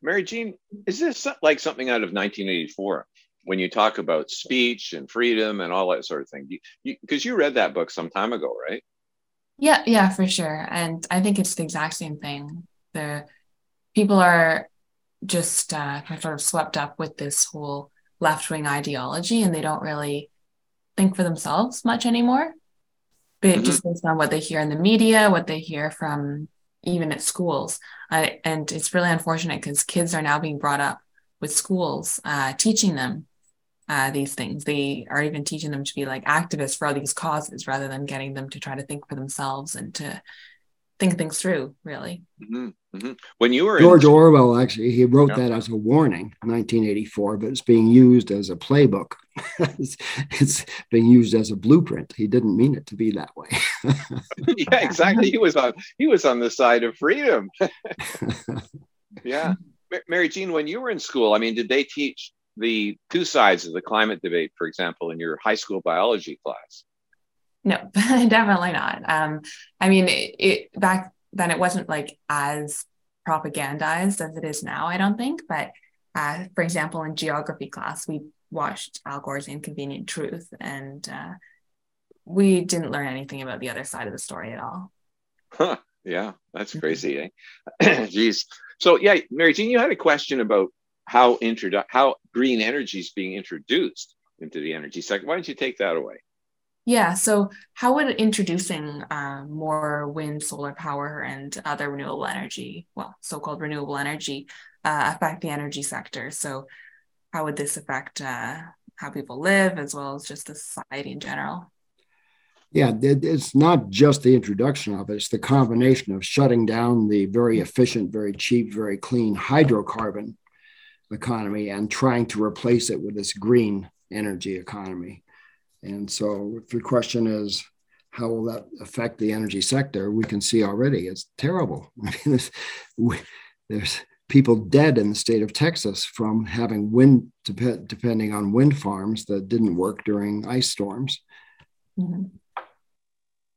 Mary Jean, is this like something out of 1984 when you talk about speech and freedom and all that sort of thing? Because you, you, you read that book some time ago, right? Yeah, yeah, for sure. And I think it's the exact same thing. The people are just uh, sort of swept up with this whole left wing ideology and they don't really think for themselves much anymore. But mm-hmm. just based on what they hear in the media, what they hear from even at schools. Uh, and it's really unfortunate because kids are now being brought up with schools uh, teaching them uh, these things. They are even teaching them to be like activists for all these causes rather than getting them to try to think for themselves and to think things through, really. Mm-hmm. Mm-hmm. When you were George in- Orwell, actually, he wrote yeah. that as a warning, 1984, but it's being used as a playbook. it's, it's, being used as a blueprint. He didn't mean it to be that way. yeah, exactly. He was on he was on the side of freedom. yeah, Mary Jean, when you were in school, I mean, did they teach the two sides of the climate debate, for example, in your high school biology class? No, definitely not. Um, I mean, it, it back then it wasn't like as propagandized as it is now, I don't think. But uh, for example, in geography class, we watched Al Gore's Inconvenient Truth, and uh, we didn't learn anything about the other side of the story at all. Huh. Yeah, that's mm-hmm. crazy, eh? Jeez. So yeah, Mary Jean, you had a question about how introdu- how green energy is being introduced into the energy sector. Why don't you take that away? Yeah. So, how would introducing uh, more wind, solar power, and other renewable energy, well, so called renewable energy, uh, affect the energy sector? So, how would this affect uh, how people live as well as just the society in general? Yeah, it's not just the introduction of it, it's the combination of shutting down the very efficient, very cheap, very clean hydrocarbon economy and trying to replace it with this green energy economy. And so, if your question is, how will that affect the energy sector? We can see already it's terrible. I mean, there's, there's people dead in the state of Texas from having wind, depending on wind farms that didn't work during ice storms. Mm-hmm.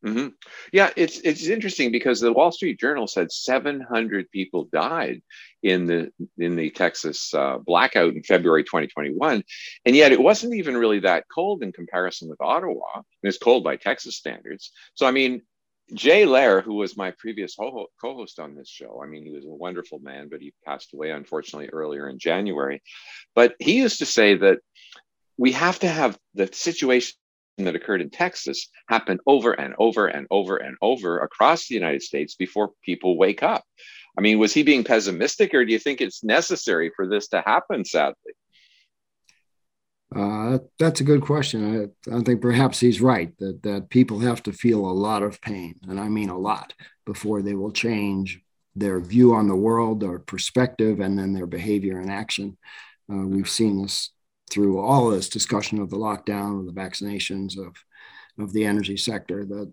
Mm-hmm. Yeah, it's it's interesting because the Wall Street Journal said 700 people died in the in the Texas uh, blackout in February 2021, and yet it wasn't even really that cold in comparison with Ottawa. And it's cold by Texas standards. So I mean, Jay Lehr, who was my previous ho- co-host on this show, I mean, he was a wonderful man, but he passed away unfortunately earlier in January. But he used to say that we have to have the situation that occurred in Texas happen over and over and over and over across the United States before people wake up. I mean, was he being pessimistic, or do you think it's necessary for this to happen? Sadly, uh, that's a good question. I, I, think perhaps he's right that that people have to feel a lot of pain, and I mean a lot, before they will change their view on the world, their perspective, and then their behavior and action. Uh, we've seen this through all this discussion of the lockdown, of the vaccinations, of of the energy sector, that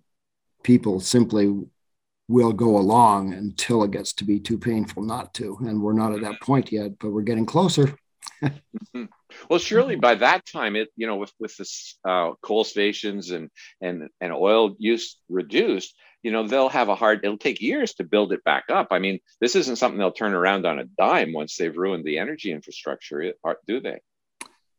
people simply will go along until it gets to be too painful not to. And we're not at that point yet, but we're getting closer. Mm-hmm. well, surely by that time, it you know with with this uh, coal stations and and and oil use reduced, you know they'll have a hard. It'll take years to build it back up. I mean, this isn't something they'll turn around on a dime once they've ruined the energy infrastructure, do they?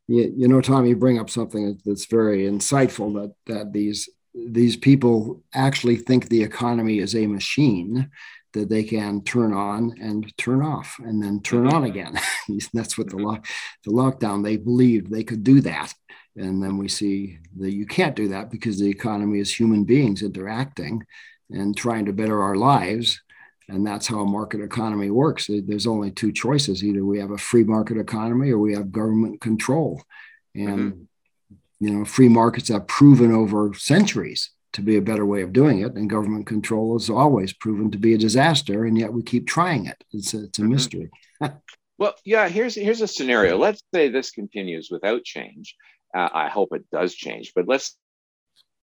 You, you know, Tom, you bring up something that's very insightful that that these these people actually think the economy is a machine that they can turn on and turn off and then turn on mm-hmm. again. That's what the mm-hmm. lock, the lockdown. They believed they could do that, and then we see that you can't do that because the economy is human beings interacting and trying to better our lives. And that's how a market economy works. There's only two choices: either we have a free market economy or we have government control. And mm-hmm. you know, free markets have proven over centuries to be a better way of doing it. And government control has always proven to be a disaster, and yet we keep trying it. It's a, it's a mm-hmm. mystery. well, yeah. Here's here's a scenario. Let's say this continues without change. Uh, I hope it does change, but let's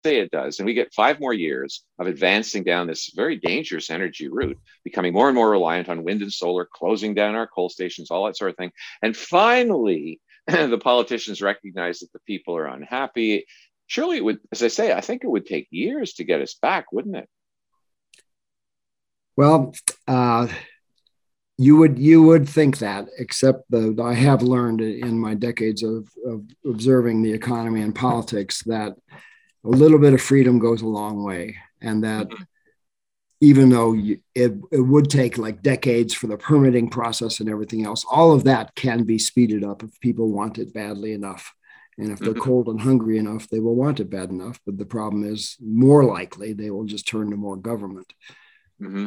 say it does, and we get five more years of advancing down this very dangerous energy route, becoming more and more reliant on wind and solar, closing down our coal stations, all that sort of thing. And finally, the politicians recognize that the people are unhappy surely it would, as I say, I think it would take years to get us back, wouldn't it? Well, uh, you would you would think that, except the I have learned in my decades of, of observing the economy and politics that a little bit of freedom goes a long way, and that. Mm-hmm. Even though you, it, it would take like decades for the permitting process and everything else, all of that can be speeded up if people want it badly enough. And if they're mm-hmm. cold and hungry enough, they will want it bad enough. But the problem is, more likely, they will just turn to more government. Mm-hmm.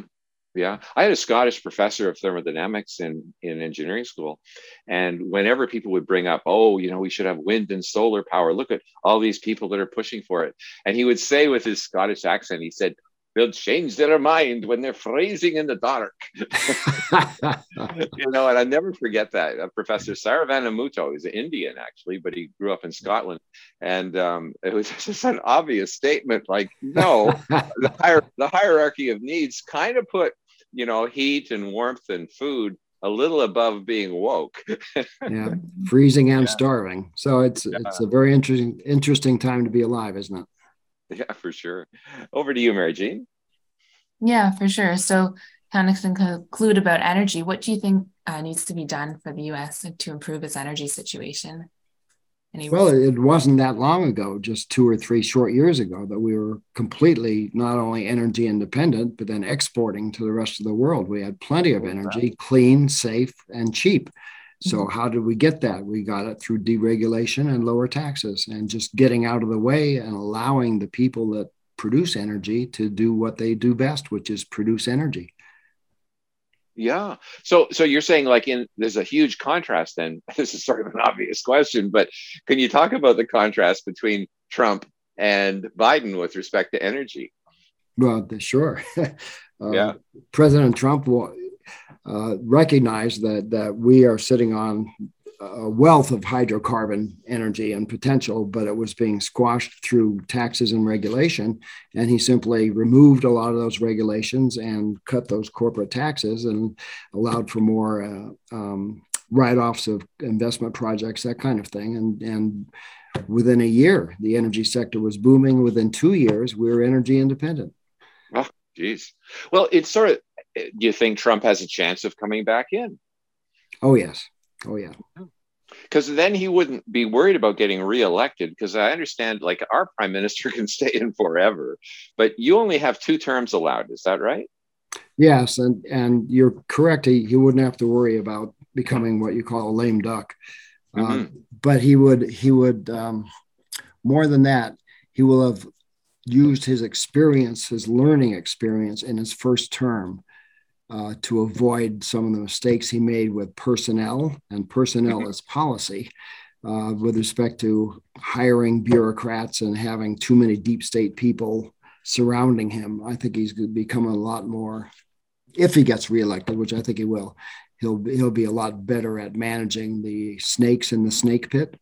Yeah, I had a Scottish professor of thermodynamics in in engineering school, and whenever people would bring up, "Oh, you know, we should have wind and solar power. Look at all these people that are pushing for it," and he would say with his Scottish accent, he said, they'll change their mind when they're freezing in the dark. you know, and I never forget that. Uh, Professor Saravanamuttu, he's an Indian actually, but he grew up in Scotland. And um, it was just an obvious statement like, no, the, hier- the hierarchy of needs kind of put, you know, heat and warmth and food a little above being woke. yeah, freezing and yeah. starving. So it's yeah. it's a very interesting interesting time to be alive, isn't it? Yeah, for sure. Over to you, Mary Jean. Yeah, for sure. So, kind of conclude about energy. What do you think uh, needs to be done for the U.S. to improve its energy situation? Well, it wasn't that long ago, just two or three short years ago, that we were completely not only energy independent, but then exporting to the rest of the world. We had plenty of energy, clean, safe, and cheap. So, mm-hmm. how did we get that? We got it through deregulation and lower taxes and just getting out of the way and allowing the people that produce energy to do what they do best, which is produce energy. Yeah. So so you're saying like in there's a huge contrast then. This is sort of an obvious question, but can you talk about the contrast between Trump and Biden with respect to energy? Well, sure. uh, yeah. President Trump will, uh, recognize that that we are sitting on a wealth of hydrocarbon energy and potential, but it was being squashed through taxes and regulation. And he simply removed a lot of those regulations and cut those corporate taxes and allowed for more uh, um, write-offs of investment projects, that kind of thing. And and within a year, the energy sector was booming. Within two years, we were energy independent. Oh, geez. Well, it's sort of do you think Trump has a chance of coming back in? Oh, yes. Oh, yeah. Because then he wouldn't be worried about getting reelected. Because I understand, like, our prime minister can stay in forever, but you only have two terms allowed. Is that right? Yes. And, and you're correct. He, he wouldn't have to worry about becoming what you call a lame duck. Uh, mm-hmm. Uh, but he would, he would, um, more than that, he will have used his experience, his learning experience in his first term uh, to avoid some of the mistakes he made with personnel and personnel mm-hmm. as policy uh, with respect to hiring bureaucrats and having too many deep state people surrounding him. I think he's going to become a lot more, if he gets reelected, which I think he will, he'll, he'll be a lot better at managing the snakes in the snake pit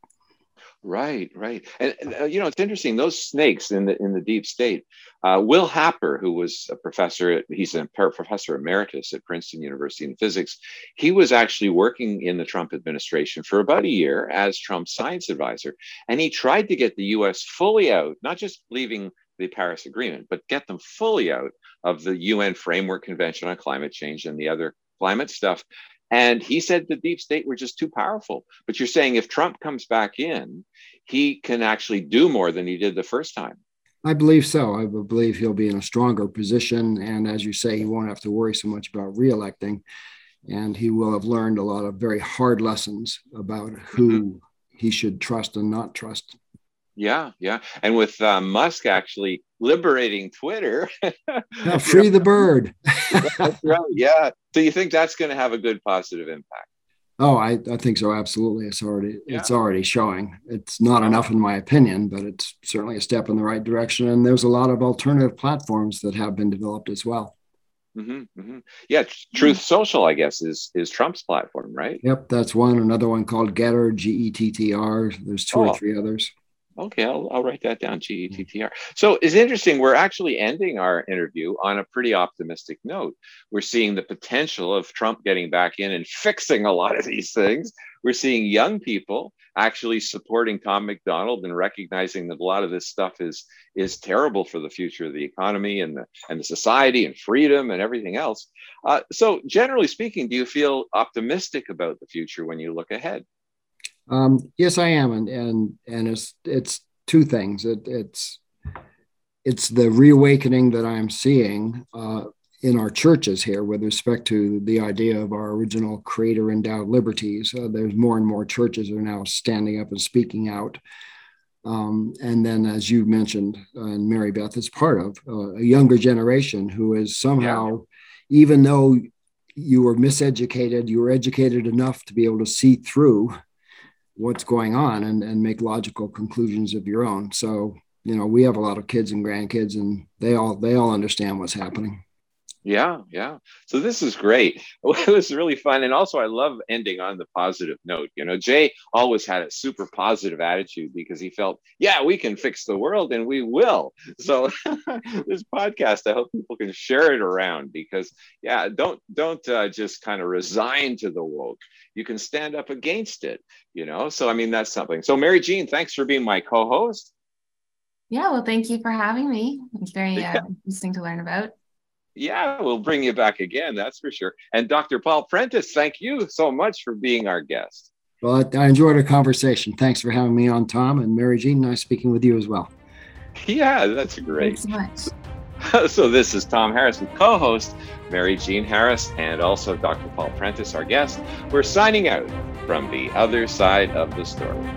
Right, right, and, uh, you know it's interesting. Those snakes in the in the deep state. Uh, Will Happer, who was a professor, at, he's a professor emeritus at Princeton University in physics. He was actually working in the Trump administration for about a year as Trump's science advisor, and he tried to get the U.S. fully out, not just leaving the Paris Agreement, but get them fully out of the UN Framework Convention on Climate Change and the other climate stuff And he said the deep state were just too powerful. But you're saying if Trump comes back in, he can actually do more than he did the first time. I believe so. I believe he'll be in a stronger position. And as you say, he won't have to worry so much about reelecting. And he will have learned a lot of very hard lessons about who mm-hmm. he should trust and not trust. Yeah, yeah. And with uh, Musk actually liberating Twitter, yeah, free the bird. that's right. Yeah. So you think that's going to have a good positive impact? Oh, I, I think so. Absolutely. It's already yeah. it's already showing. It's not enough in my opinion, but it's certainly a step in the right direction. And there's a lot of alternative platforms that have been developed as well. Mm-hmm, mm-hmm. Yeah, Truth Social, I guess, is is Trump's platform, right? Yep, that's one. Another one called Getter, G E T T R. There's two oh. or three others. Okay, I'll, I'll write that down. G E T T R. So it's interesting. We're actually ending our interview on a pretty optimistic note. We're seeing the potential of Trump getting back in and fixing a lot of these things. We're seeing young people actually supporting Tom MacDonald and recognizing that a lot of this stuff is is terrible for the future of the economy and the and the society and freedom and everything else. Uh, so, generally speaking, do you feel optimistic about the future when you look ahead? Um, yes, I am, and and and it's it's two things. It, it's it's the reawakening that I'm seeing uh, in our churches here with respect to the idea of our original creator endowed liberties. Uh, there's more and more churches are now standing up and speaking out. Um, and then, as you mentioned, uh, and Mary Beth is part of uh, a younger generation who is somehow, yeah. even though you were miseducated, you were educated enough to be able to see through what's going on and, and make logical conclusions of your own. So, you know, we have a lot of kids and grandkids and they all they all understand what's happening. Yeah, yeah. So this is great. It was really fun. And also I love ending on the positive note. You know, Jay always had a super positive attitude because he felt, yeah, we can fix the world and we will. So this podcast, I hope people can share it around because yeah, don't don't uh, just kind of resign to the woke. You can stand up against it, you know. So I mean that's something. So Mary Jean, thanks for being my co-host. Yeah, well, thank you for having me. It's very uh, yeah. interesting to learn about. Yeah, we'll bring you back again, that's for sure. And Dr. Paul Prentice, thank you so much for being our guest. Well, I enjoyed our conversation. Thanks for having me on, Tom. And Mary Jean, nice speaking with you as well. Yeah, that's great. Thanks so much. so this is Tom Harris with co-host Mary Jean Harris and also Dr. Paul Prentice, our guest. We're signing out from the other side of the story.